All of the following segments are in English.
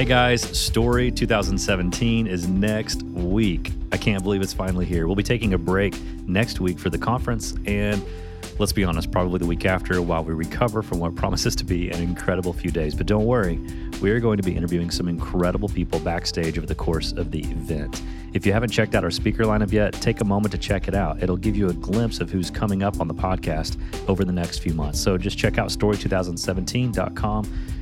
Hey guys, Story 2017 is next week. I can't believe it's finally here. We'll be taking a break next week for the conference and let's be honest, probably the week after while we recover from what promises to be an incredible few days. But don't worry, we are going to be interviewing some incredible people backstage over the course of the event. If you haven't checked out our speaker lineup yet, take a moment to check it out. It'll give you a glimpse of who's coming up on the podcast over the next few months. So just check out story2017.com.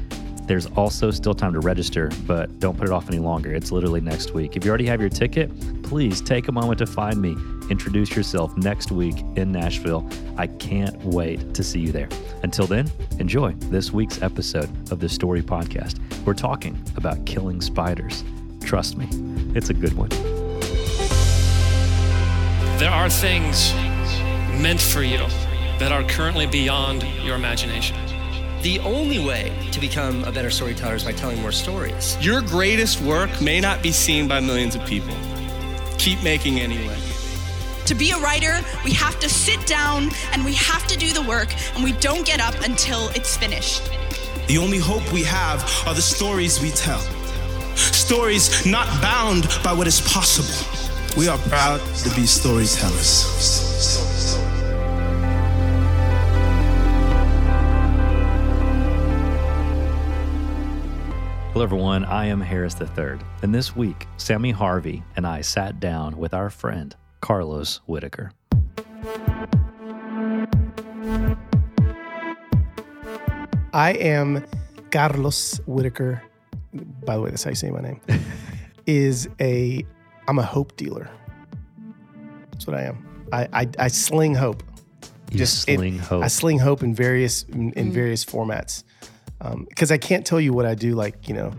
There's also still time to register, but don't put it off any longer. It's literally next week. If you already have your ticket, please take a moment to find me. Introduce yourself next week in Nashville. I can't wait to see you there. Until then, enjoy this week's episode of the Story Podcast. We're talking about killing spiders. Trust me, it's a good one. There are things meant for you that are currently beyond your imagination. The only way to become a better storyteller is by telling more stories. Your greatest work may not be seen by millions of people. Keep making anyway. To be a writer, we have to sit down and we have to do the work, and we don't get up until it's finished. The only hope we have are the stories we tell. Stories not bound by what is possible. We are proud to be storytellers. Hello, everyone. I am Harris III. And this week, Sammy Harvey and I sat down with our friend, Carlos Whittaker. I am Carlos Whittaker. By the way, that's how you say my name. is a I'm a hope dealer. That's what I am. I I, I sling hope. You Just in- sling hope. I sling hope in various in, in mm. various formats. Um, because I can't tell you what I do. Like you know,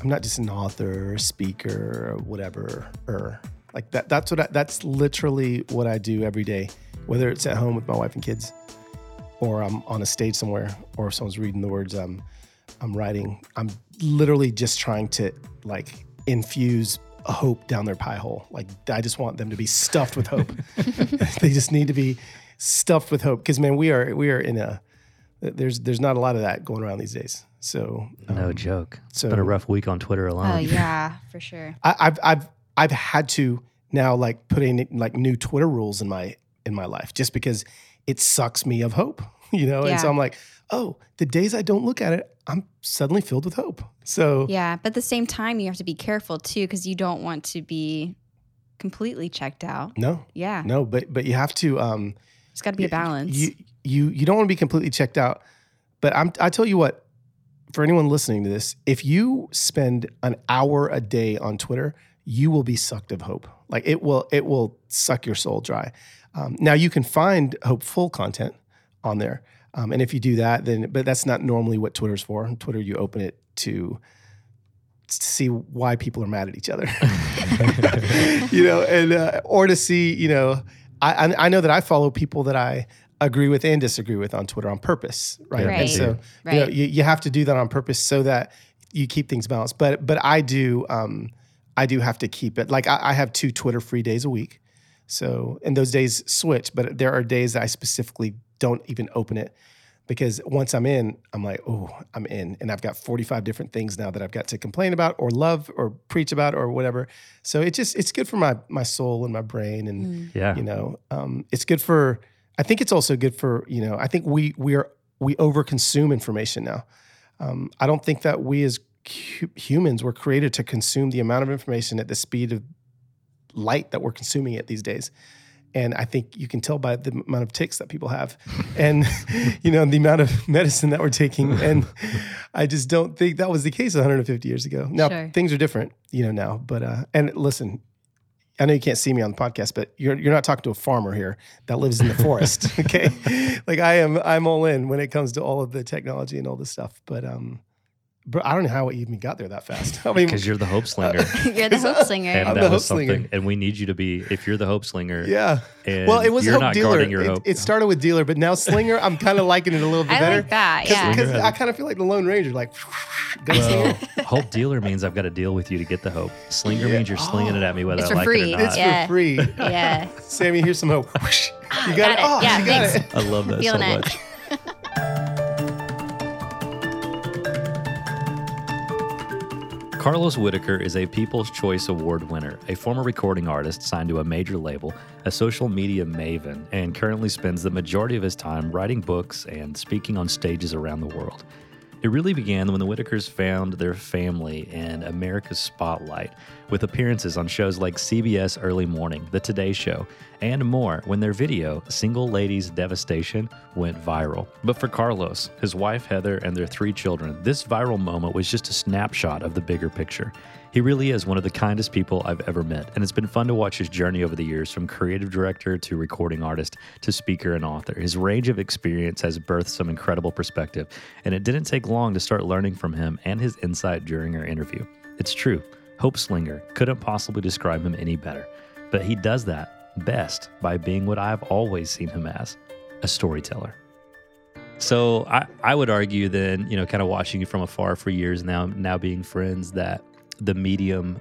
I'm not just an author, or speaker, or whatever. Or like that. That's what. I, that's literally what I do every day. Whether it's at home with my wife and kids, or I'm on a stage somewhere, or if someone's reading the words I'm I'm writing. I'm literally just trying to like infuse a hope down their pie hole. Like I just want them to be stuffed with hope. they just need to be stuffed with hope because man, we are we are in a there's there's not a lot of that going around these days. So no um, joke. so- it's been a rough week on Twitter alone. Oh yeah, for sure. I, I've I've I've had to now like put in like new Twitter rules in my in my life just because it sucks me of hope, you know. And so I'm like, oh, the days I don't look at it, I'm suddenly filled with hope. So Yeah, but at the same time, you have to be careful too because you don't want to be completely checked out. no, Yeah, no, but but you have to um there's got to be a balance. You you you don't want to be completely checked out. But I'm I tell you what, for anyone listening to this, if you spend an hour a day on Twitter, you will be sucked of hope. Like it will it will suck your soul dry. Um, now you can find hopeful content on there, um, and if you do that, then but that's not normally what Twitter's for. On Twitter, you open it to to see why people are mad at each other, you know, and uh, or to see, you know, I I I know that I follow people that I agree with and disagree with on Twitter on purpose, right? Right. And so you know, you, you have to do that on purpose so that you keep things balanced. But but I do um I do have to keep it like I, I have two Twitter free days a week. So and those days switch, but there are days that I specifically don't even open it because once I'm in, I'm like, oh, I'm in, and I've got 45 different things now that I've got to complain about or love or preach about or whatever. So it just it's good for my my soul and my brain, and yeah. you know, um, it's good for. I think it's also good for you know. I think we we are we overconsume information now. Um, I don't think that we as hu- humans were created to consume the amount of information at the speed of light that we're consuming it these days. And I think you can tell by the amount of ticks that people have, and you know the amount of medicine that we're taking. And I just don't think that was the case 150 years ago. Now Sure. things are different, you know now. But uh, and listen, I know you can't see me on the podcast, but you're you're not talking to a farmer here that lives in the forest. Okay, like I am, I'm all in when it comes to all of the technology and all this stuff. But um, but I don't know how we even got there that fast. I mean, Because you're the hope slinger. You're the hope slinger. and I'm that the was hope slinger. something. And we need you to be, if you're the hope slinger, yeah. and Well, it was you're hope not dealer. your It, hope. it started with dealer, but now slinger. I'm kind of liking it a little bit I better. like that. Yeah. Because I kind of feel like the Lone Ranger, like Well, hope dealer means I've got to deal with you to get the hope. Slinger Yeah. means you're slinging it at me whether It's I like free. it or not. It's Yeah. for free. yeah. Sammy, here's some hope. You ah, got, got it. it. Oh, Yeah, you got thanks. it. I love that so Feeling it. much. Carlos Whittaker is a People's Choice Award winner, a former recording artist signed to a major label, a social media maven, and currently spends the majority of his time writing books and speaking on stages around the world. It really began when the Whittakers found their family in America's spotlight, with appearances on shows like CBS Early Morning, The Today Show, and more when their video, Single Ladies Devastation, went viral. But for Carlos, his wife Heather, and their three children, this viral moment was just a snapshot of the bigger picture. He really is one of the kindest people I've ever met, and it's been fun to watch his journey over the years from creative director to recording artist to speaker and author. His range of experience has birthed some incredible perspective, and it didn't take long to start learning from him and his insight during our interview. It's true, Hope Slinger couldn't possibly describe him any better, but he does that best by being what I've always seen him as a storyteller. So I, I would argue then, you know, kind of watching you from afar for years now, now being friends, that the medium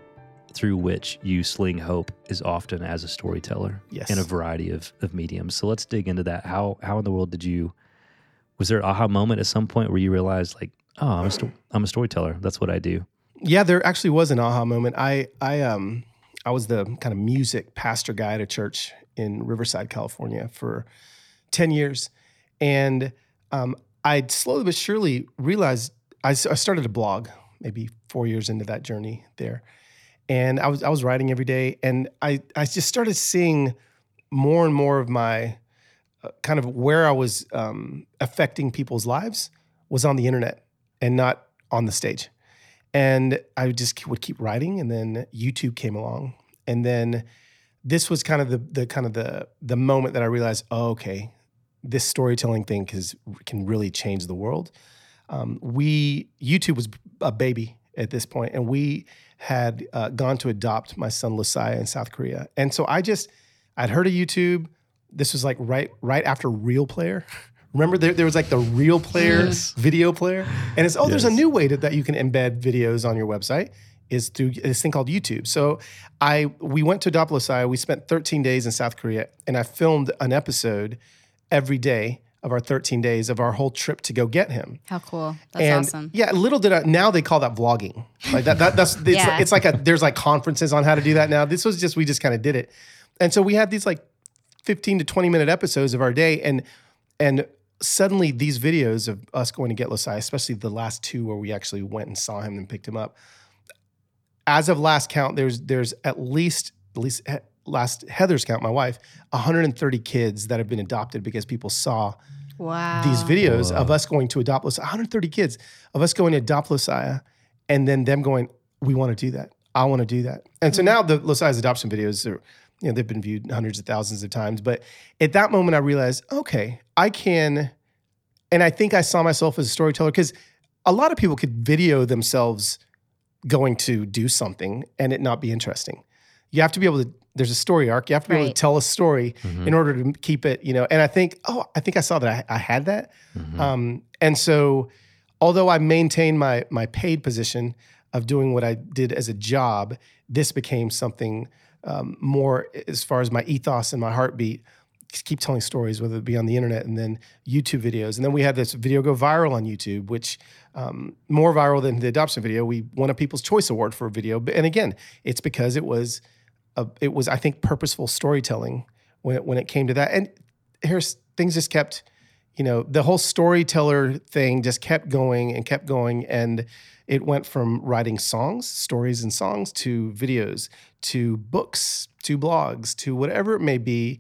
through which you sling hope is often as a storyteller Yes. in a variety of, of mediums. So let's dig into that. How how in the world did you was there an aha moment at some point where you realized like, oh, I'm a sto- I'm a storyteller. That's what I do. Yeah, there actually was an aha moment. I I um I was the kind of music pastor guy at a church in Riverside, California for 10 years. And um, I slowly but surely realized I started a blog maybe four years into that journey there. And I was I was writing every day and I I just started seeing more and more of my uh, kind of where I was um, affecting people's lives was on the internet and not on the stage and I just would keep writing, and then YouTube came along, and then this was kind of the the kind of the the moment that I realized, oh, okay, this storytelling thing is, can really change the world. Um, we YouTube was a baby at this point, and we had uh, gone to adopt my son Losiah in South Korea, and so I just I'd heard of YouTube. This was like right right after Real Player. Remember there, there was like the Real Player video player, and it's oh, there's a new way that, that you can embed videos on your website is through this thing called YouTube. So I we went to adopt Losiah. We spent 13 days in South Korea, and I filmed an episode every day of our 13 days of our whole trip to go get him. How cool. That's and awesome. yeah, little did I now they call that vlogging. Like that, that that's it's, Yeah. it's like a there's like conferences on how to do that now. This was just we just kind of did it. And so we had these like 15 to 20 minute episodes of our day and and suddenly these videos of us going to get Losiah, especially the last two where we actually went and saw him and picked him up. As of last count, there's there's at least at least he- last Heather's count, my wife, 130 kids that have been adopted because people saw Wow. these videos of us going to adopt Losiah, 130 kids of us going to adopt Losiah, and then them going, we want to do that. I want to do that. And so mm-hmm. now the Losiah's adoption videos are, you know, they've been viewed hundreds of thousands of times. But at that moment, I realized, okay, I can, and I think I saw myself as a storyteller because a lot of people could video themselves going to do something and it not be interesting. You have to be able to. There's a story arc. You have to be able to tell a story in order to keep it. You know, and I think, oh, I think I saw that I, I had that. Um, and so, although I maintained my my paid position of doing what I did as a job, this became something um, more as far as my ethos and my heartbeat. Just keep telling stories, whether it be on the internet and then YouTube videos. And then we had this video go viral on YouTube, which um, more viral than the adoption video. We won a People's Choice Award for a video, and again, it's because it was a, it was I think purposeful storytelling when it, when it came to that. And here's things just kept, you know, the whole storyteller thing just kept going and kept going, and it went from writing songs, stories, and songs to videos, to books, to blogs, to whatever it may be.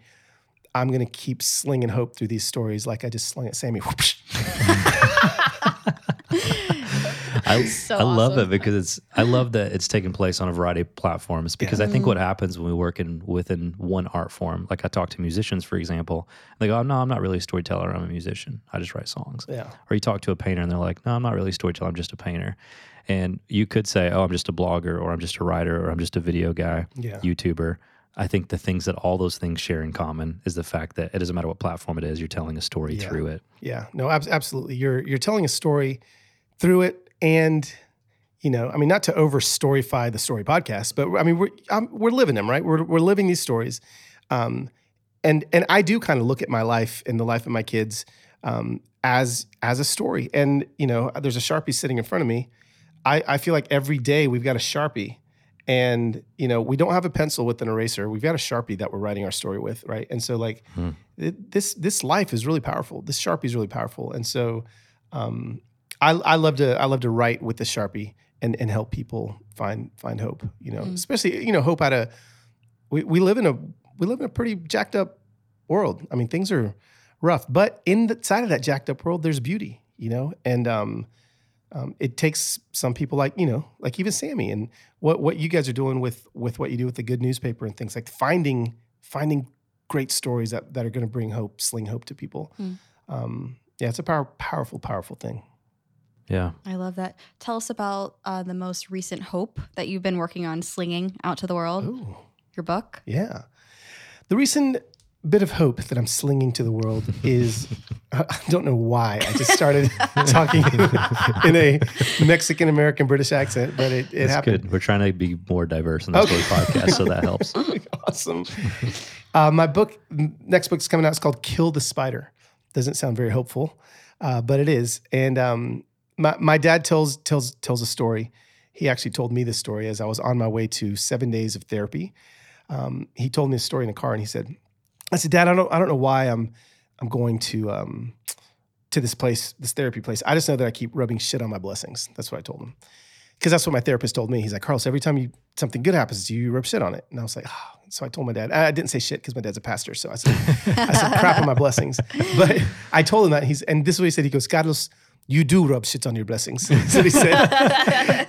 I'm gonna keep slinging hope through these stories, like I just slung at Sammy. I, So I love awesome. it because it's I love that it's taking place on a variety of platforms because I think what happens when we work in within one art form, like I talk to musicians, for example, they go, oh, "No, I'm not really a storyteller. I'm a musician. I just write songs." Yeah. Or you talk to a painter and they're like, "No, I'm not really a storyteller. I'm just a painter." And you could say, "Oh, I'm just a blogger, or I'm just a writer, or I'm just a video guy, Yeah. YouTuber." I think the things that all those things share in common is the fact that it doesn't matter what platform it is, you're telling a story Yeah. through it. Yeah, no, ab- absolutely. You're you're telling a story through it, and you know, I mean, not to over storyfy the story podcast, but I mean, we're um, we're living them, right? We're we're living these stories, um, and and I do kind of look at my life and the life of my kids um, as as a story. And you know, there's a sharpie sitting in front of me. I, I feel like every day we've got a sharpie, and you know we don't have a pencil with an eraser. We've got a sharpie that we're writing our story with, right? And so like it, this this life is really powerful. This sharpie is really powerful, and so um, I I love to I love to write with the sharpie and and help people find find hope. You know, especially you know hope out of we we live in a we live in a pretty jacked up world. I mean, things are rough, but in the side of that jacked up world, there's beauty. You know, and um, um, it takes some people like you know like even sammy and what what you guys are doing with with what you do with the good newspaper and things like finding finding great stories that, that are going to bring hope sling hope to people um, yeah it's a power, powerful powerful thing Yeah. I love that. Tell us about uh, the most recent hope that you've been working on slinging out to the world. Ooh, Your book. yeah the recent bit of hope that i'm slinging to the world is i don't know why i just started talking in a mexican american british accent but it, it It's happened good. We're trying to be more diverse in this Okay. podcast, so that helps. awesome. Uh, my book, next book's coming out. It's called Kill the Spider. Doesn't sound very hopeful, uh, but it is. And um, my my dad tells tells tells a story. He actually told me this story as I was on my way to seven days of therapy. Um, he told me a story in the car, and he said, "I said, Dad, I don't I don't know why I'm I'm going to um, to this place, this therapy place. I just know that I keep rubbing shit on my blessings. That's what I told him." because that's what my therapist told me. He's like, Carlos, every time you something good happens to you, you rub shit on it. And I was like, oh. so I told my dad. I didn't say shit because my dad's a pastor. So I said, I said crap on my blessings. But I told him that he's, and this is what he said. He goes, Carlos, you do rub shit on your blessings. What he said.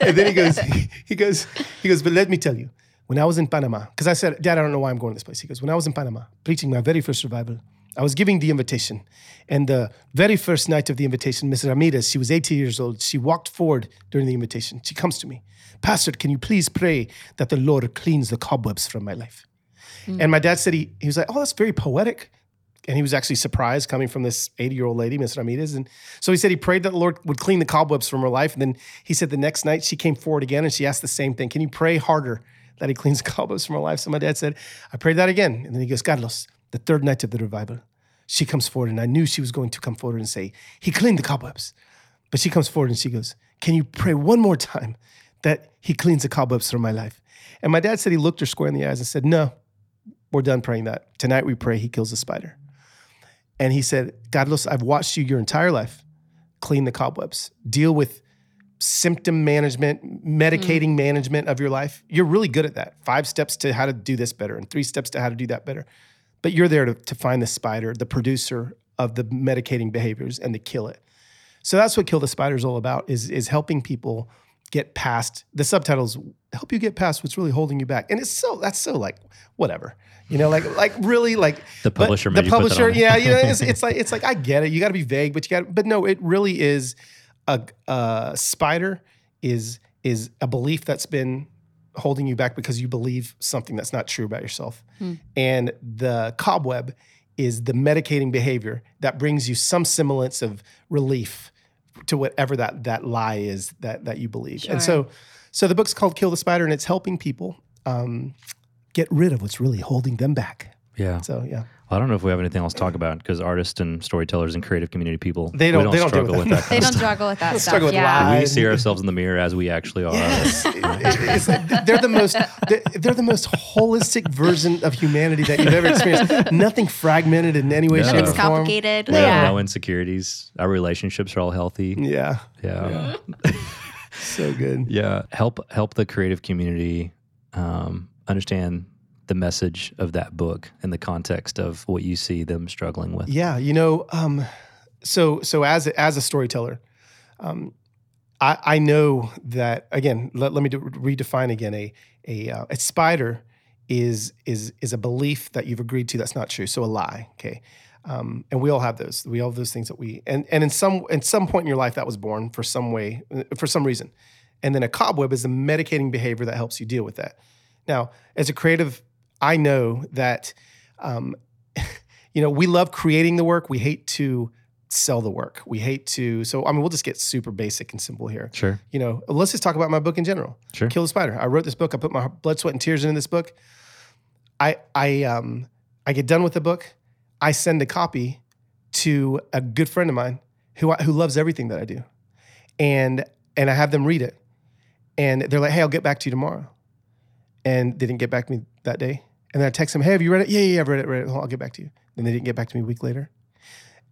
and then he goes, he goes, he goes, but let me tell you, when I was in Panama, because I said, Dad, I don't know why I'm going to this place. He goes, when I was in Panama, preaching my very first revival, I was giving the invitation. And the very first night of the invitation, Miss Ramirez, she was 80 years old. She walked forward during the invitation. She comes to me, Pastor, can you please pray that the Lord cleans the cobwebs from my life? Hmm. And my dad said, he, he was like, oh, that's very poetic. And he was actually surprised coming from this 80 year old lady, Miss Ramirez. And so he said he prayed that the Lord would clean the cobwebs from her life. And then he said the next night she came forward again and she asked the same thing Can you pray harder that he cleans cobwebs from her life? So my dad said, I prayed that again. And then he goes, Carlos, the third night of the revival, she comes forward. And I knew she was going to come forward and say, He cleaned the cobwebs. But she comes forward and she goes, Can you pray one more time that he cleans the cobwebs from my life? And my dad said he looked her square in the eyes and said, No, we're done praying that. Tonight we pray he kills the spider. And he said, Carlos, I've watched you your entire life clean the cobwebs, deal with symptom management, medicating mm. management of your life. You're really good at that. Five steps to how to do this better and three steps to how to do that better. But you're there to, to find the spider, the producer of the medicating behaviors, and to kill it. So that's what Kill the Spider is all about, is, is helping people get past the subtitles help you get past what's really holding you back. And it's so that's so like whatever. You know, like like really like The publisher the made you put that publisher, yeah, you know, it's, it's like it's like I get it. You got to be vague, but you got but no, it really is a, a spider is is a belief that's been holding you back because you believe something that's not true about yourself. Hmm. And the cobweb is the medicating behavior that brings you some semblance of relief to whatever that that lie is that that you believe. And so so the book's called Kill the Spider and it's helping people um, get rid of what's really holding them back. Yeah. So yeah. I don't know if we have anything else to talk about because artists and storytellers and creative community people They don't- we they don't deal struggle with with that. that. They don't struggle with that stuff. with yeah. lies. We see ourselves in the mirror as we actually are. Yes, It- it's they're the most they're, they're the most holistic version of humanity that you've ever experienced. Nothing fragmented in any way, No. shape, or Nothing's form. complicated. We have Yeah. no insecurities. Our relationships are all healthy. Yeah, Yeah. so good. Yeah. Help help the creative community um, understand the message of that book in the context of what you see them struggling with. Yeah, you know, um, so so as as a storyteller, um, I, I know that again. Let, let me do, redefine again. A a uh, a spider is is is a belief that you've agreed to that's not true. So a lie. Okay. Um, and we all have those. We all have those things that we and and in some in some point in your life that was born for some way for some reason, and then a cobweb is a medicating behavior that helps you deal with that. Now, as a creative, I know that um, you know, we love creating the work. We hate to sell the work. We hate to. So, I mean, we'll just get super basic and simple here. Sure. You know, let's just talk about my book in general. Sure. Kill the Spider. I wrote this book. I put my blood, sweat, and tears into this book. I I um I get done with the book. I send a copy to a good friend of mine who I, who loves everything that I do, and and I have them read it. and they're like, "Hey, I'll get back to you tomorrow," and they didn't get back to me that day. And then I text them, "Hey, have you read it? Yeah, yeah, yeah I've read it. Read it. I'll get back to you." Then they didn't get back to me a week later.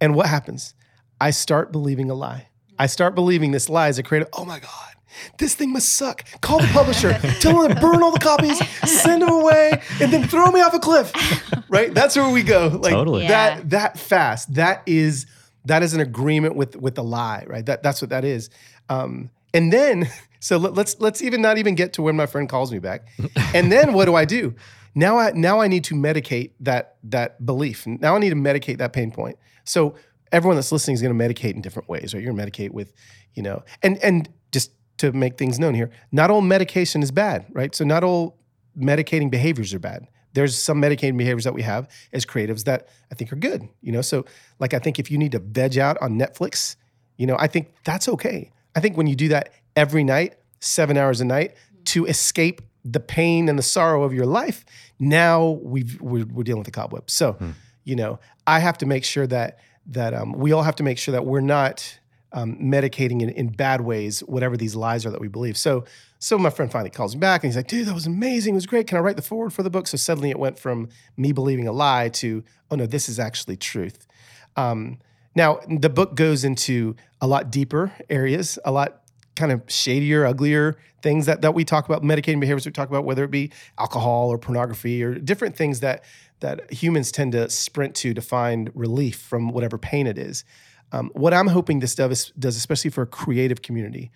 And what happens? I start believing a lie. I start believing this lie as a creative. Oh my God, this thing must suck. Call the publisher, tell them to burn all the copies, send them away, and then throw me off a cliff. Right? That's where we go. Like Totally. Yeah. that that fast. That is that is an agreement with with the lie, right? That that's what that is. Um, and then so let, let's let's even not even get to when my friend calls me back. And then what do I do? Now I now I need to medicate that that belief. Now I need to medicate that pain point. So everyone that's listening is going to medicate in different ways, right? You're going to medicate with, you know, and and just to make things known here, not all medication is bad, right? So not all medicating behaviors are bad. There's some medicating behaviors that we have as creatives that I think are good, you know. So like I think if you need to veg out on Netflix, you know, I think that's okay. I think when you do that every night, seven hours a night, to escape the pain and the sorrow of your life, now we've we're, we're dealing with the cobweb. So, you know, I have to make sure that that um, we all have to make sure that we're not um, medicating in, in bad ways, whatever these lies are that we believe. So, so my friend finally calls me back and he's like, "Dude, that was amazing. It was great. Can I write the forward for the book?" So suddenly it went from me believing a lie to, "Oh no, this is actually truth." Um, now the book goes into a lot deeper areas, a lot kind of shadier, uglier things that that we talk about, medicating behaviors we talk about, whether it be alcohol or pornography or different things that that humans tend to sprint to to find relief from whatever pain it is. Um, what I'm hoping this does, does, especially for a creative community,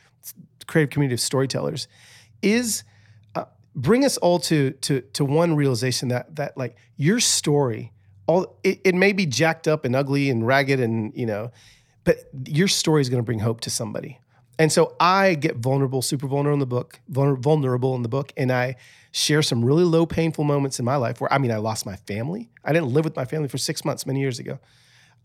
creative community of storytellers, is uh, bring us all to to to one realization that that like your story, all it, it may be jacked up and ugly and ragged and you know, but your story is going to bring hope to somebody. And so I get vulnerable, super vulnerable in the book, vulnerable in the book, and I share some really low, painful moments in my life where I mean, I lost my family. I didn't live with my family for six months many years ago.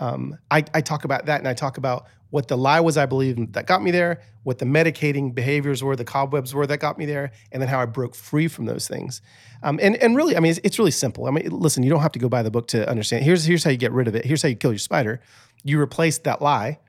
Um, I, I talk about that, and I talk about what the lie was I believed that got me there, what the medicating behaviors were, the cobwebs were that got me there, and then how I broke free from those things. Um, and and really, I mean, it's, it's really simple. I mean, listen, you don't have to go buy the book to understand. Here's here's how you get rid of it. Here's how you kill your spider. You replace that lie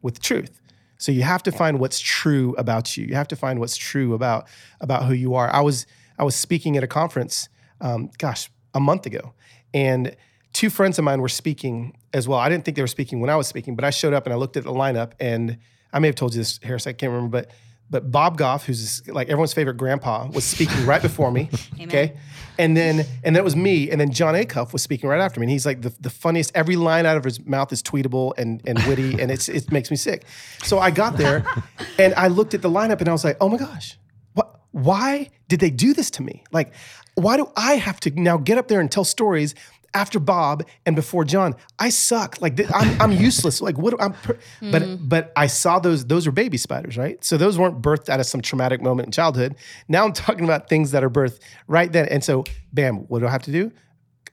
with truth. So you have to find what's true about you. You have to find what's true about about who you are. I was I was speaking at a conference, um, gosh, a month ago, and two friends of mine were speaking as well. I didn't think they were speaking when I was speaking, but I showed up and I looked at the lineup, and I may have told you this, Harris. I can't remember, but but Bob Goff, who's like everyone's favorite grandpa, was speaking right before me. okay, and then and that was me, and then Jon Acuff was speaking right after me, and he's like the, the funniest. Every line out of his mouth is tweetable and and witty, and it's it makes me sick. So I got there, and I looked at the lineup, and I was like, oh my gosh, what? Why did they do this to me? Like, why do I have to now get up there and tell stories? After Bob and before John, I suck. Like th- I'm, I'm useless. Like what? I'm, per- but but I saw those. Those are baby spiders, right? So those weren't birthed out of some traumatic moment in childhood. Now I'm talking about things that are birthed right then. And so, bam, what do I have to do?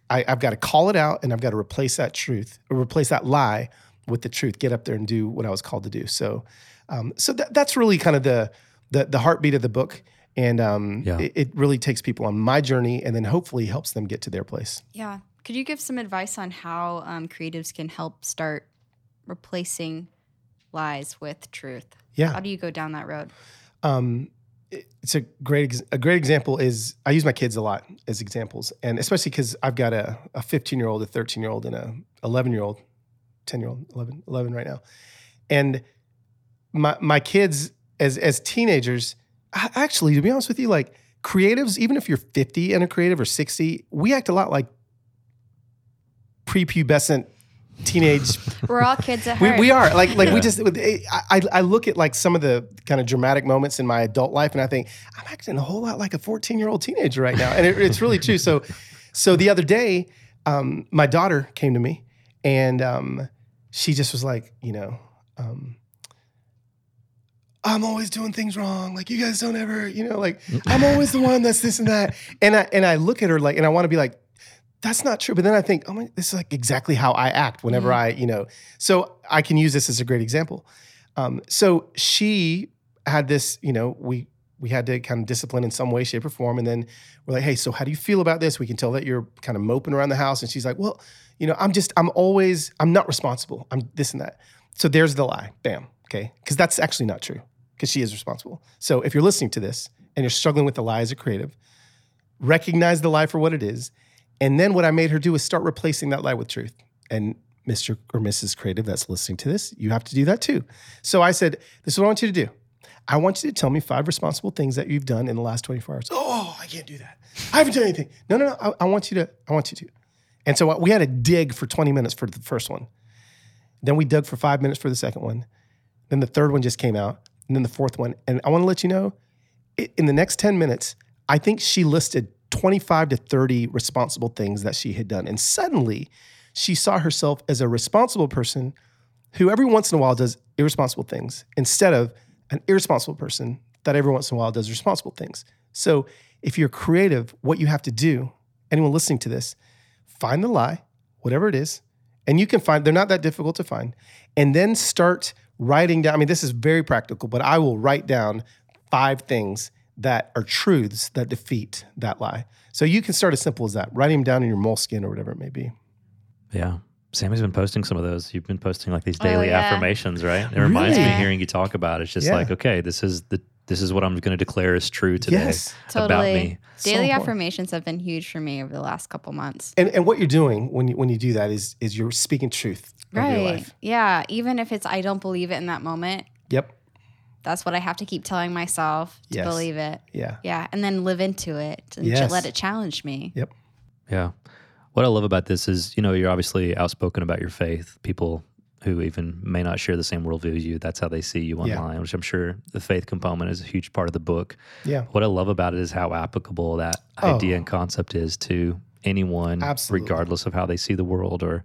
I, I've got to call it out and I've got to replace that truth or replace that lie with the truth. Get up there and do what I was called to do. So, um, so that, that's really kind of the, the the heartbeat of the book, and um, Yeah. it, it really takes people on my journey, and then hopefully helps them get to their place. Yeah. Could you give some advice on how um, creatives can help start replacing lies with truth? Yeah. How do you go down that road? um, it's a great ex- a great example is I use my kids a lot as examples, and especially because I've got a a 15 year old, a 13 year old, and a 11 year old, 10 year old, 11 11 right now, and my my kids as as teenagers, I- actually to be honest with you, like creatives, even if you're 50 and a creative or 60, we act a lot like prepubescent teenage We're all kids at we, heart. we are like like we just I, I I look at like some of the kind of dramatic moments in my adult life and I think I'm acting a whole lot like a 14 year old teenager right now and it, it's really true so so the other day um, my daughter came to me and um, she just was like you know um, I'm always doing things wrong. Like you guys don't ever, you know, like I'm always the one that's this and that. And I and I look at her like, and I want to be like, that's not true. But then I think, oh my, this is like exactly how I act whenever I, you know. So I can use this as a great example. Um, so she had this, you know, we we had to kind of discipline in some way, shape, or form. And then we're like, hey, so how do you feel about this? We can tell that you're kind of moping around the house. And she's like, well, you know, I'm just, I'm always, I'm not responsible. I'm this and that. So there's the lie. Bam. Okay. Because that's actually not true. Because she is responsible. So if you're listening to this and you're struggling with the lie as a creative, recognize the lie for what it is. And then what I made her do is start replacing that lie with truth. And Mr. or Mrs. Creative that's listening to this, you have to do that too. So I said, This is what I want you to do. I want you to tell me five responsible things that you've done in the last 24 hours. Oh, I can't do that. I haven't done anything. No, no, no. I, I want you to, I want you to. And so we had to dig for 20 minutes for the first one. Then we dug for five minutes for the second one. Then the third one just came out. And then the fourth one. And I want to let you know, in the next 10 minutes, I think she listed 25 to 30 responsible things that she had done. And suddenly she saw herself as a responsible person who every once in a while does irresponsible things instead of an irresponsible person that every once in a while does responsible things. So if you're creative, what you have to do, anyone listening to this, find the lie, whatever it is, and you can find, they're not that difficult to find, and then start writing down. I mean, this is very practical, but I will write down five things that are truths that defeat that lie. So you can start as simple as that, writing them down in your moleskin or whatever it may be. Yeah. Sammy's been posting some of those. You've been posting like these oh, daily yeah. affirmations, right? It reminds me Really? hearing you talk about it. It's just Yeah. like, okay, this is the this is what I'm going to declare as true today Yes. about Totally. me. So Daily important. affirmations have been huge for me over the last couple months. And, and what you're doing when you, when you do that is, is you're speaking truth of your Right. life. Yeah. Even if it's I don't believe it in that moment, Yep. That's what I have to keep telling myself to Yes. believe it. Yeah. Yeah. And then live into it and ch- Yes. let it challenge me. Yep. Yeah. What I love about this is, you know, you're obviously outspoken about your faith. People who even may not share the same worldview as you, that's how they see you Yeah. online, which I'm sure the faith component is a huge part of the book. Yeah. What I love about it is how applicable that Oh. idea and concept is to anyone, Absolutely. regardless of how they see the world or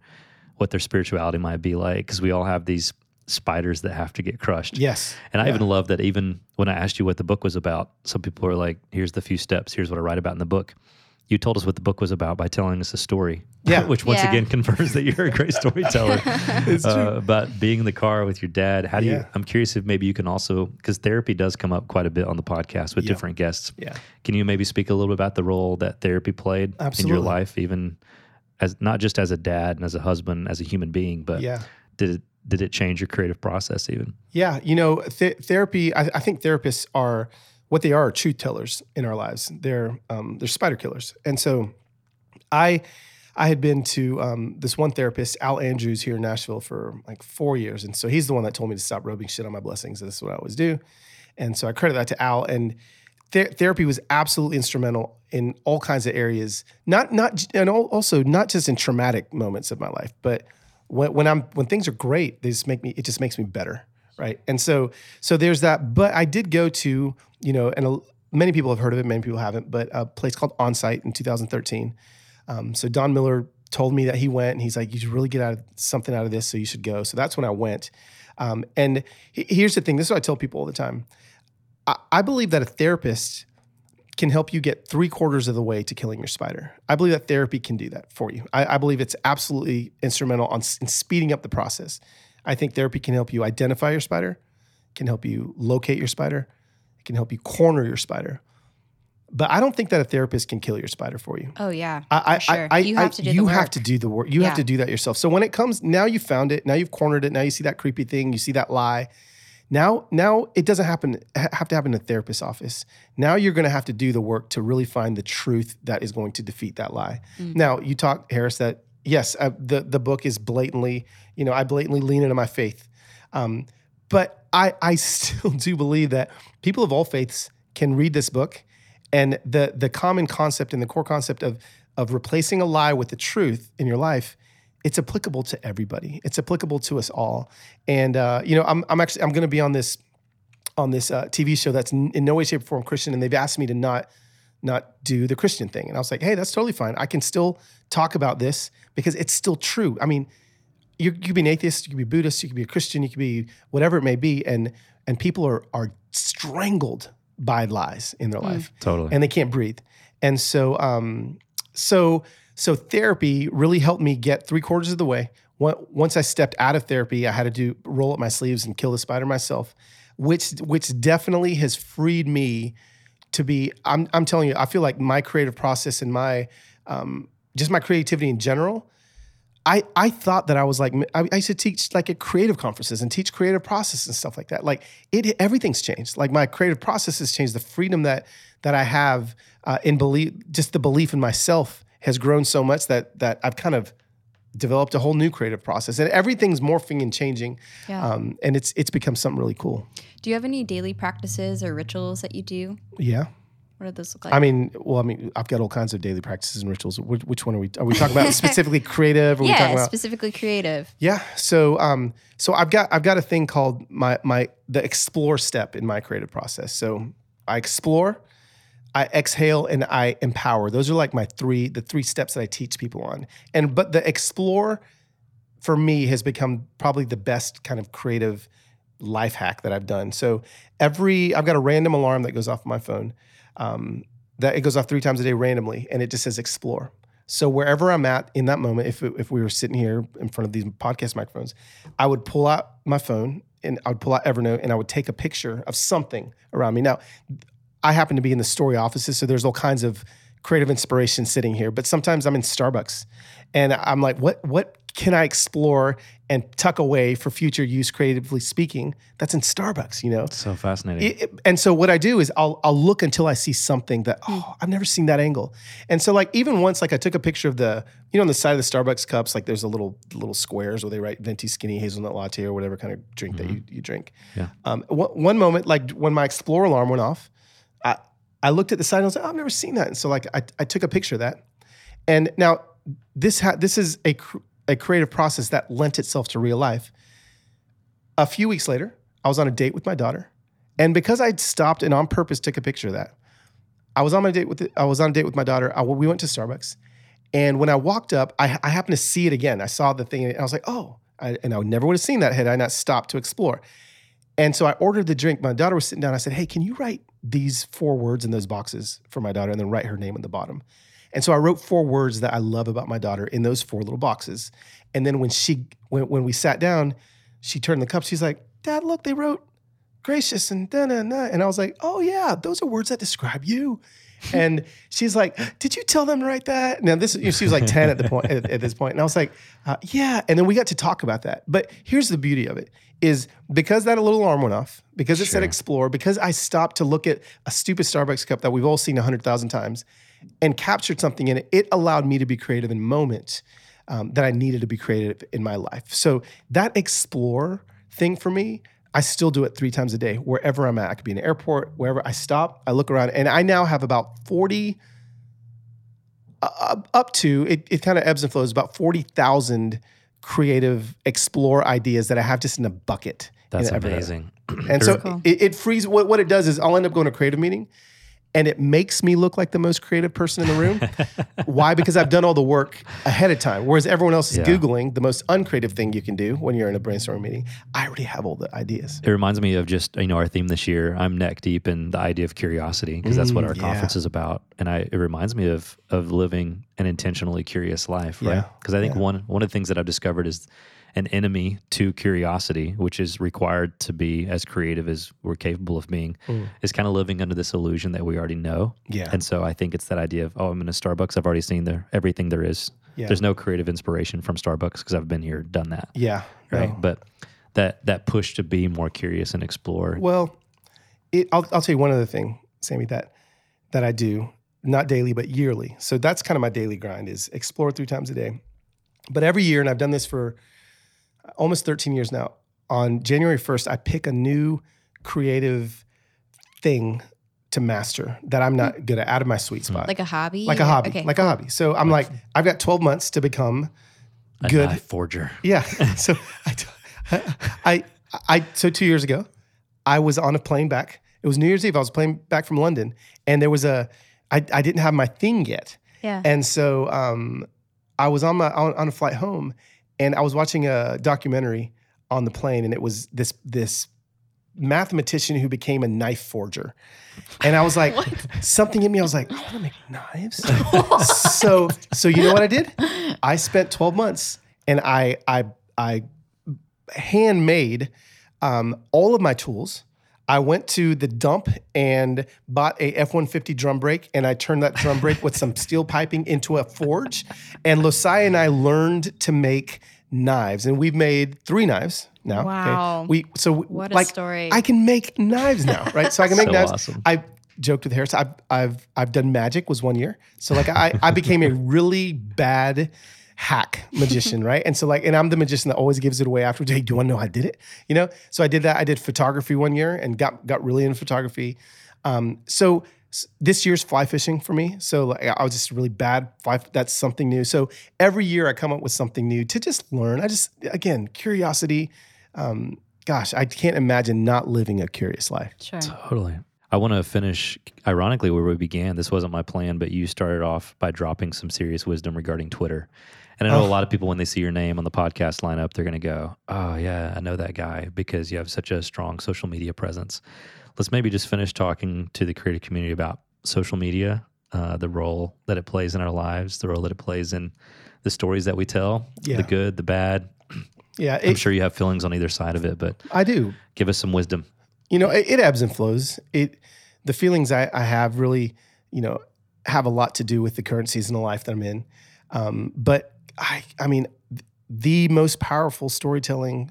what their spirituality might be like. Because we all have these spiders that have to get crushed. Yes. And I Yeah. even love that even when I asked you what the book was about, some people were like, here's the few steps, here's what I write about in the book. You told us what the book was about by telling us a story. Yeah. Which once Yeah. again confirms that you're a great storyteller. it's uh, about being in the car with your dad. How do you, I'm curious if maybe you can also, because therapy does come up quite a bit on the podcast with Yeah. different guests. Yeah. Can you maybe speak a little bit about the role that therapy played in your life, even as not just as a dad and as a husband, as a human being, but Yeah. did it, did it change your creative process even? Yeah, you know, th- therapy. I, I think therapists are what they are: truth tellers in our lives. They're um, they're spider killers, and so I I had been to um, this one therapist, Al Andrews, here in Nashville for like four years, and so he's the one that told me to stop rubbing shit on my blessings. This is what I always do, and so I credit that to Al. And ther- therapy was absolutely instrumental in all kinds of areas. Not not and also not just in traumatic moments of my life, but when, when I'm when things are great, they just make me. It just makes me better, right? And so so there's that. But I did go to you know, and a, many people have heard of it, many people haven't, but a place called Onsite in 2013. Um, so Don Miller told me that he went, and he's like, "You should really get out of something out of this, so you should go." So that's when I went. Um, and he- here's the thing: this is what I tell people all the time. I, I believe that a therapist can help you get three quarters of the way to killing your spider. I believe that therapy can do that for you. I, I believe it's absolutely instrumental on in speeding up the process. I think therapy can help you identify your spider, can help you locate your spider, it can help you corner your spider. But I don't think that a therapist can kill your spider for you. Oh, yeah. I, I, sure. I, you have to do you the have work. to do the work. You have to do that yourself. So when it comes, now you found it. Now you've cornered it. Now you see that creepy thing. You see that lie. Now, now it doesn't happen. Have to happen in a therapist's office. Now you're going to have to do the work to really find the truth that is going to defeat that lie. Mm. Now you talk, Harris, that yes, uh, the the book is blatantly, you know, I blatantly lean into my faith, um, but I I still do believe that people of all faiths can read this book, and the the common concept and the core concept of of replacing a lie with the truth in your life it's applicable to everybody. It's applicable to us all. And uh, you know, I'm I'm actually I'm going to be on this on this uh, TV show that's in, no way, shape, or form Christian, and they've asked me to not not do the Christian thing. And I was like, hey, that's totally fine. I can still talk about this because it's still true. I mean, you, you could be an atheist, you could be Buddhist, you could be a Christian, you could be whatever it may be, and and people are are strangled by lies in their life Totally. and they can't breathe. And so, um, so, so therapy really helped me get three quarters of the way. Once I stepped out of therapy, I had to do roll up my sleeves and kill the spider myself, which which definitely has freed me to be. I'm I'm telling you, I feel like my creative process and my um, just my creativity in general. I, I thought that I was like I, I used to teach like at creative conferences and teach creative process and stuff like that. Like it everything's changed. Like my creative process has changed. The freedom that that I have uh, in belief, just the belief in myself has grown so much that that I've kind of developed a whole new creative process and everything's morphing and changing. Yeah. Um, and it's it's become something really cool. Do you have any daily practices or rituals that you do? Yeah. What do those look like? I mean, well, I mean, I've got all kinds of daily practices and rituals. Which, which one are we? Are we talking about specifically creative? Or are we talking yeah, about specifically creative. Yeah. So um so I've got I've got a thing called my my the explore step in my creative process. So I explore, I exhale and I empower. Those are like my three the three steps that I teach people on. And but the explore for me has become probably the best kind of creative life hack that I've done. So every I've got a random alarm that goes off my phone. Um, that it goes off three times a day randomly, and it just says explore. So wherever I'm at in that moment, if if we were sitting here in front of these podcast microphones, I would pull out my phone and I would pull out Evernote and I would take a picture of something around me. Now, I happen to be in the story offices, so there's all kinds of creative inspiration sitting here. But sometimes I'm in Starbucks, and I'm like, what what can I explore and tuck away for future use, creatively speaking? That's in Starbucks, you know. So fascinating. It- it- and so what I do is I'll I'll look until I see something that oh I've never seen that angle. And so like even once like I took a picture of the you know on the side of the Starbucks cups like there's a little little squares where they write venti skinny hazelnut latte or whatever kind of drink that you, you drink. Yeah. Um, one, one moment like when my Explore alarm went off, I looked at the side and I was like oh, I've never seen that. And so like I I took a picture of that. And now this ha- this is a cr- a creative process that lent itself to real life. A few weeks later, I was on a date with my daughter, and because I'd stopped and on purpose took a picture of that, I was on my date with the, I was on a date with my daughter. I, we went to Starbucks, and when I walked up, I, I happened to see it again. I saw the thing, and I was like, oh, I, and I never would have seen that had I not stopped to explore. And so I ordered the drink. My daughter was sitting down. I said, hey, can you write these four words in those boxes for my daughter, and then write her name at the bottom. And so I wrote four words that I love about my daughter in those four little boxes. And then when she when when we sat down, she turned the cup. She's like, "Dad, look, they wrote gracious and da da da." And I was like, "Oh yeah, those are words that describe you." and she's like, "Did you tell them to write that?" Now this, she was like ten at the point at, at this point, and I was like, uh, "Yeah." And then we got to talk about that. But here's the beauty of it: is because that little alarm went off, because it said explore, because I stopped to look at a stupid Starbucks cup that we've all seen a hundred thousand times, and captured something in it. It allowed me to be creative in moments um, that I needed to be creative in my life. So that explore thing for me, I still do it three times a day, wherever I'm at. I could be in an airport, wherever I stop, I look around, and I now have about 40, uh, up- up to, it, it kind of ebbs and flows, about 40,000 creative explore ideas that I have just in a bucket. That's Evernote. amazing. And so Cool. it, it frees what, what it does is I'll end up going to a creative meeting and it makes me look like the most creative person in the room. Why? Because I've done all the work ahead of time. Whereas everyone else is Yeah. Googling the most uncreative thing you can do when you're in a brainstorming meeting. I already have all the ideas. It reminds me of just you know our theme this year. I'm neck deep in the idea of curiosity because that's what Mm, our yeah. conference is about, and I it reminds me of of living an intentionally curious life, right? Yeah. Because I think Yeah. one one of the things that I've discovered is an enemy to curiosity, which is required to be as creative as we're capable of being, is kind of living under this illusion that we already know. Mm. Yeah. And so I think it's that idea of oh, I'm in a Starbucks. I've already seen there everything there is. Yeah. There's no creative inspiration from Starbucks because I've been here, done that Yeah. right? no. But that that push to be more curious and explore. Well, it, I'll, I'll tell you one other thing, Sammy, that that I do, not daily, but yearly. So that's kind of my daily grind is explore three times a day. But every year, and I've done this for almost 13 years now, on January 1st, I pick a new creative thing to master that I'm not good at, out of my sweet spot. Like a hobby? like a hobby, Okay. like a hobby. So I'm like, I've got 12 months to become a good. knife forger. yeah. so I, I, I, so two years ago, I was on a plane back. It was New Year's Eve. I was playing back from London, and there was a, I, I didn't have my thing yet, yeah. and so um, I was on my on, on a flight home, and I was watching a documentary on the plane, and it was this this mathematician who became a knife forger. And I was like, something in me, I was like, I want to make knives. so, so you know what I did? I spent 12 months and I, I, I handmade um, all of my tools. I went to the dump and bought a F one fifty drum brake, and I turned that drum brake with some steel piping into a forge. And Losiah and I learned to make knives, and we've made three knives now. okay? Wow. We so we- What a like story. I can make knives now, right? So I can make So knives. awesome. I joked with Harris. I've I've I've done magic was one year. So like I I became a really bad hack magician, right? And so like, and I'm the magician that always gives it away afterwards. Hey, do you want to know how I did it? You know? So I did that. I did photography one year and got got really into photography. Um, so this year's fly fishing for me. So like, I was just really bad fly. That's something new. So every year I come up with something new to just learn. I just again curiosity. Um, gosh, I can't imagine not living a curious life. Sure. Totally. I want to finish, ironically, where we began. This wasn't my plan, but you started off by dropping some serious wisdom regarding Twitter. And I know a lot of people, when they see your name on the podcast lineup, they're going to go, Oh, yeah, I know that guy because you have such a strong social media presence. Let's maybe just finish talking to the creative community about social media, uh, the role that it plays in our lives, the role that it plays in the stories that we tell, Yeah. the good, the bad. Yeah, I'm sure you have feelings on either side of it, but I do. give us some wisdom. You know it, it ebbs and flows. It the feelings I, I have really you know have a lot to do with the current season of life that i'm in. Um, but i i mean th- the most powerful storytelling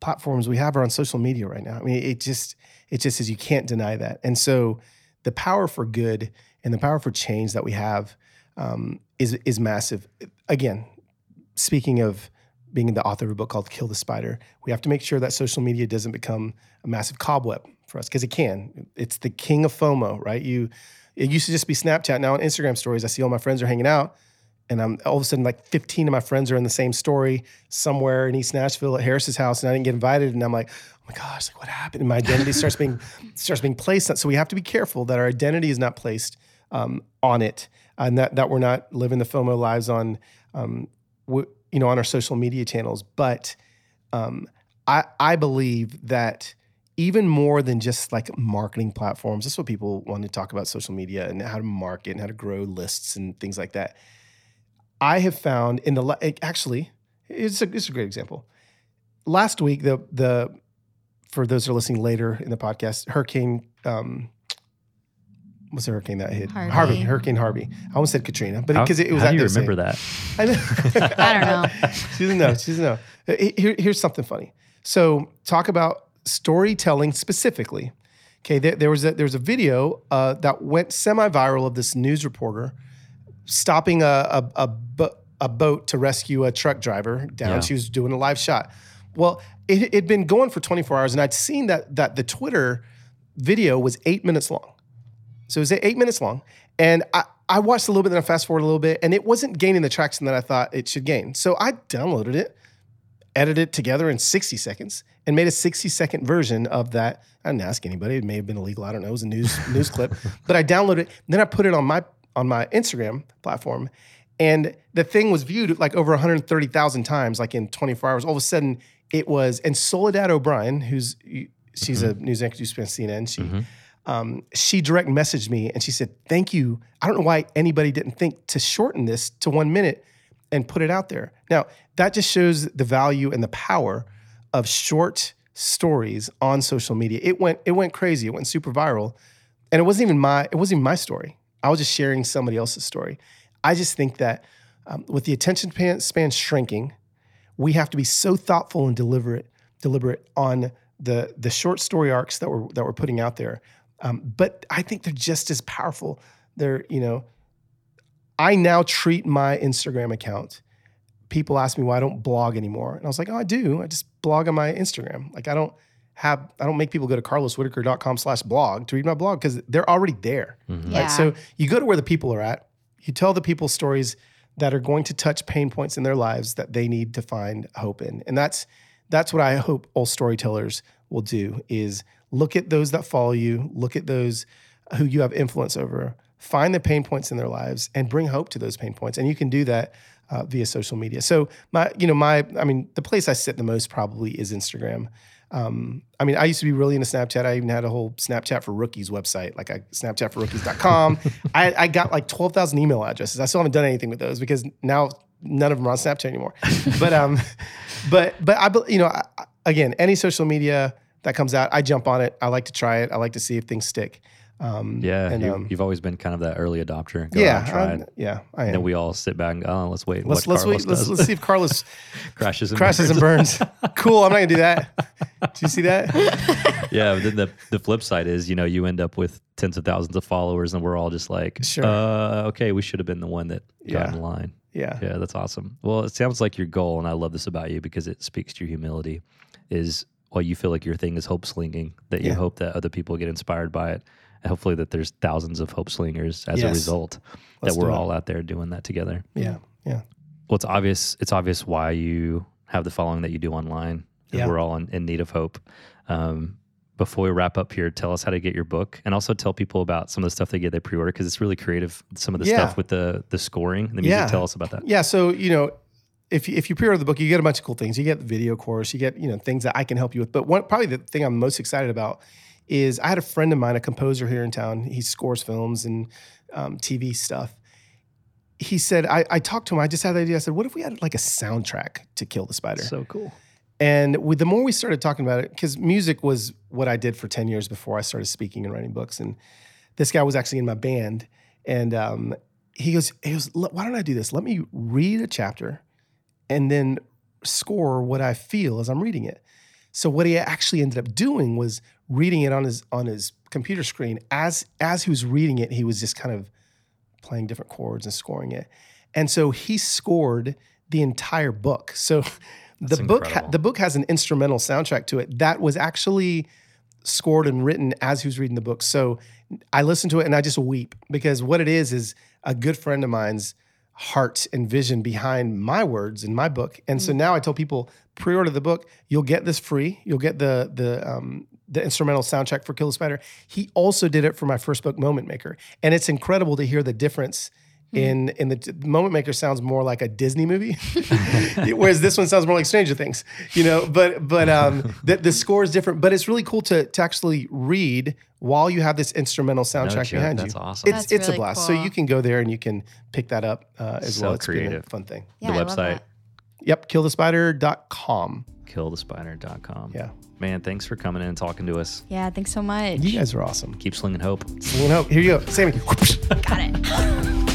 platforms we have are on social media right now. I mean it just it just is you can't deny that. And so the power for good and the power for change that we have um, is is massive. Again speaking of being the author of a book called Kill the Spider, we have to make sure that social media doesn't become a massive cobweb for us because it can. It's the king of FOMO, right? You it used to just be Snapchat. Now on Instagram stories, I see all my friends are hanging out, and I'm all of a sudden like 15 of my friends are in the same story somewhere in East Nashville at Harris's house, and I didn't get invited, and I'm like, oh my gosh, like what happened? And my identity starts being starts being placed. on- So we have to be careful that our identity is not placed um, on it, and that that we're not living the FOMO lives on. Um, w- you know, on our social media channels. But um, I, I believe that even more than just like marketing platforms, that's what people want to talk about social media and how to market and how to grow lists and things like that. I have found in the la- actually, it's a, it's a great example. Last week, the the for those that are listening later in the podcast, Hurricane. Um, What's the hurricane that hit? Harvey. Hurricane Harvey. I almost said Katrina, but because it, was how that do you devastating. remember that? I, know. I don't know. she doesn't know. She doesn't know. Here- here's something funny. So talk about storytelling specifically. Okay, there, there was a there was a video uh, that went semi-viral of this news reporter stopping a a, a, bo- a boat to rescue a truck driver down. Yeah. She was doing a live shot. Well, it had been going for 24 hours, and I'd seen that that the Twitter video was eight minutes long. So it was eight minutes long. And I, I watched a little bit, then I fast forward a little bit, and it wasn't gaining the traction that I thought it should gain. So I downloaded it, edited it together in 60 seconds, and made a 60 second version of that. I didn't ask anybody. It may have been illegal. I don't know. It was a news news clip. But I downloaded it. Then I put it on my on my Instagram platform. And the thing was viewed like over 130,000 times, like in 24 hours. All of a sudden, it was, and Soledad O'Brien, who's she's a mm-hmm. news anchor who spends CNN, she mm-hmm. Um, she direct messaged me and she said, Thank you. I don't know why anybody didn't think to shorten this to one minute and put it out there. Now, that just shows the value and the power of short stories on social media. It went it went crazy. It went super viral. And it wasn't even my it wasn't even my story. I was just sharing somebody else's story. I just think that um, with the attention span, shrinking, we have to be so thoughtful and deliberate, deliberate on the the short story arcs that we're that we're putting out there. Um, but I think they're just as powerful. They're you know, I now treat my Instagram account. People ask me why I don't blog anymore, and I was like, oh, I do. I just blog on my Instagram. Like I don't have I don't make people go to carloswhittaker.com slash blog to read my blog because they're already there. Yeah. Right? So you go to where the people are at. You tell the people stories that are going to touch pain points in their lives that they need to find hope in. And that's that's what I hope all storytellers will do is look at those that follow you, look at those who you have influence over, find the pain points in their lives and bring hope to those pain points. And you can do that uh, via social media. So my, you know, my, I mean, the place I sit the most probably is Instagram. Um, I mean, I used to be really into Snapchat. I even had a whole Snapchat for Rookies website, like I snapchatforrookies.com. I, I got like 12,000 email addresses. I still haven't done anything with those because now none of them are on Snapchat anymore. but, um, but, but I, you know, I- again, any social media that comes out. I jump on it. I like to try it. I like to see if things stick. Um, Yeah, and, you, um, you've always been kind of that early adopter. Go yeah, try it. yeah. I And then we all sit back and go, oh, let's wait. let's let's Carlos wait. Let's, let's see if Carlos crashes and crashes and burns. cool. I'm not gonna do that. Do you see that? yeah, but then the the flip side is, you know, you end up with tens of thousands of followers, and we're all just like, Sure. uh, okay, we should have been the one that got in line. Yeah. Yeah, that's awesome. Well, it sounds like your goal, and I love this about you because it speaks to your humility, is well, you feel like your thing is hope slinging, that you Yeah. hope that other people get inspired by it. And hopefully that there's thousands of hope slingers as a result Let's that we're all out there doing that together. Yeah. Yeah. Well, it's obvious. It's obvious why you have the following that you do online. Yeah. We're all in, in need of hope. Um, before we wrap up here, tell us how to get your book, and also tell people about some of the stuff they get they pre-order because it's really creative. Some of the Yeah. stuff with the the scoring, the music. Yeah. Tell us about that. Yeah. So you know, if you- if you pre-order the book, you get a bunch of cool things. You get the video course. You get you know things that I can help you with. But one probably the thing I'm most excited about is I had a friend of mine, a composer here in town. He scores films and um, TV stuff. He said, I, I talked to him. I just had the idea. I said, what if we had like a soundtrack to Kill the Spider? So cool. And with the more we started talking about it, because music was what I did for 10 years before I started speaking and writing books. And this guy was actually in my band. And um, he goes, he goes, why don't I do this? Let me read a chapter and then score what I feel as I'm reading it. So what he actually ended up doing was reading it on his on his computer screen. As as he was reading it, he was just kind of playing different chords and scoring it. And so he scored the entire book. So the book incredible. the book has an instrumental soundtrack to it that was actually scored and written as he was reading the book. So I listen to it and I just weep because what it is is a good friend of mine's heart and vision behind my words in my book. And so now I tell people pre-order the book. You'll get this free. You'll get the the um, the instrumental soundtrack for Kill the Spider. He also did it for my first book, Moment Maker, and it's incredible to hear the difference. In in the Moment Maker sounds more like a Disney movie, whereas this one sounds more like Stranger Things, you know. But but um, the, the score is different. But it's really cool to to actually read while you have this instrumental soundtrack joke, behind that's you. awesome. It's That's it's really a blast. So you can go there and you can pick that up uh, as So well. It's been a creative. fun thing. Yeah, the I love website, that. Yep, killthespider.com. killthespider.com. Yeah. Man, thanks for coming in and talking to us. Yeah, thanks so much. You guys are awesome. Keep slinging hope. Swinging hope. Here you go. Sammy. Got it.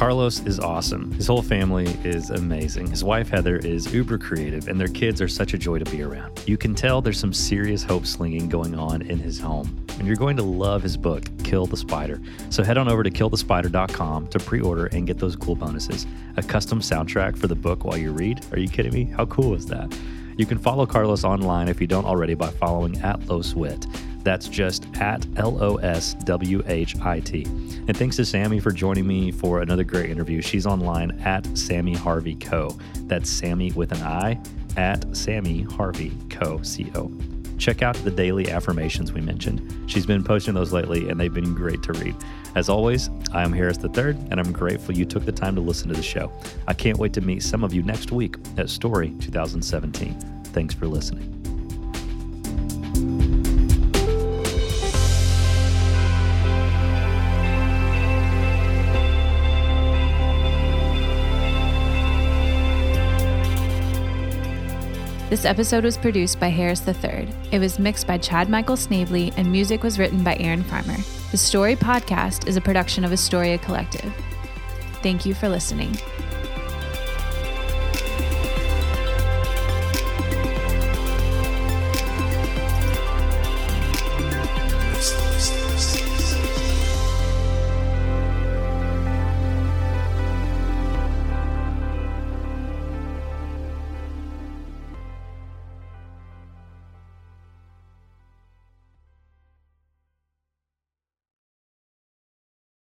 Carlos is awesome. His whole family is amazing. His wife, Heather, is uber creative, and their kids are such a joy to be around. You can tell there's some serious hope slinging going on in his home. And you're going to love his book, Kill the Spider. So head on over to killthespider.com to pre order and get those cool bonuses. A custom soundtrack for the book while you read? Are you kidding me? How cool is that? You can follow Carlos online if you don't already by following at Loswhit. That's just at L O S W H I T. And thanks to Sammy for joining me for another great interview. She's online at Sammy Harvey Co. That's Sammy with an I at Sammy Harvey Co. C O. Check out the daily affirmations we mentioned. She's been posting those lately, and they've been great to read. As always, I am Harris III, and I'm grateful you took the time to listen to the show. I can't wait to meet some of you next week at Story 2017. Thanks for listening. This episode was produced by Harris III. It was mixed by Chad Michael Snavely, and music was written by Aaron Farmer. The Story Podcast is a production of a Story Collective. Thank you for listening.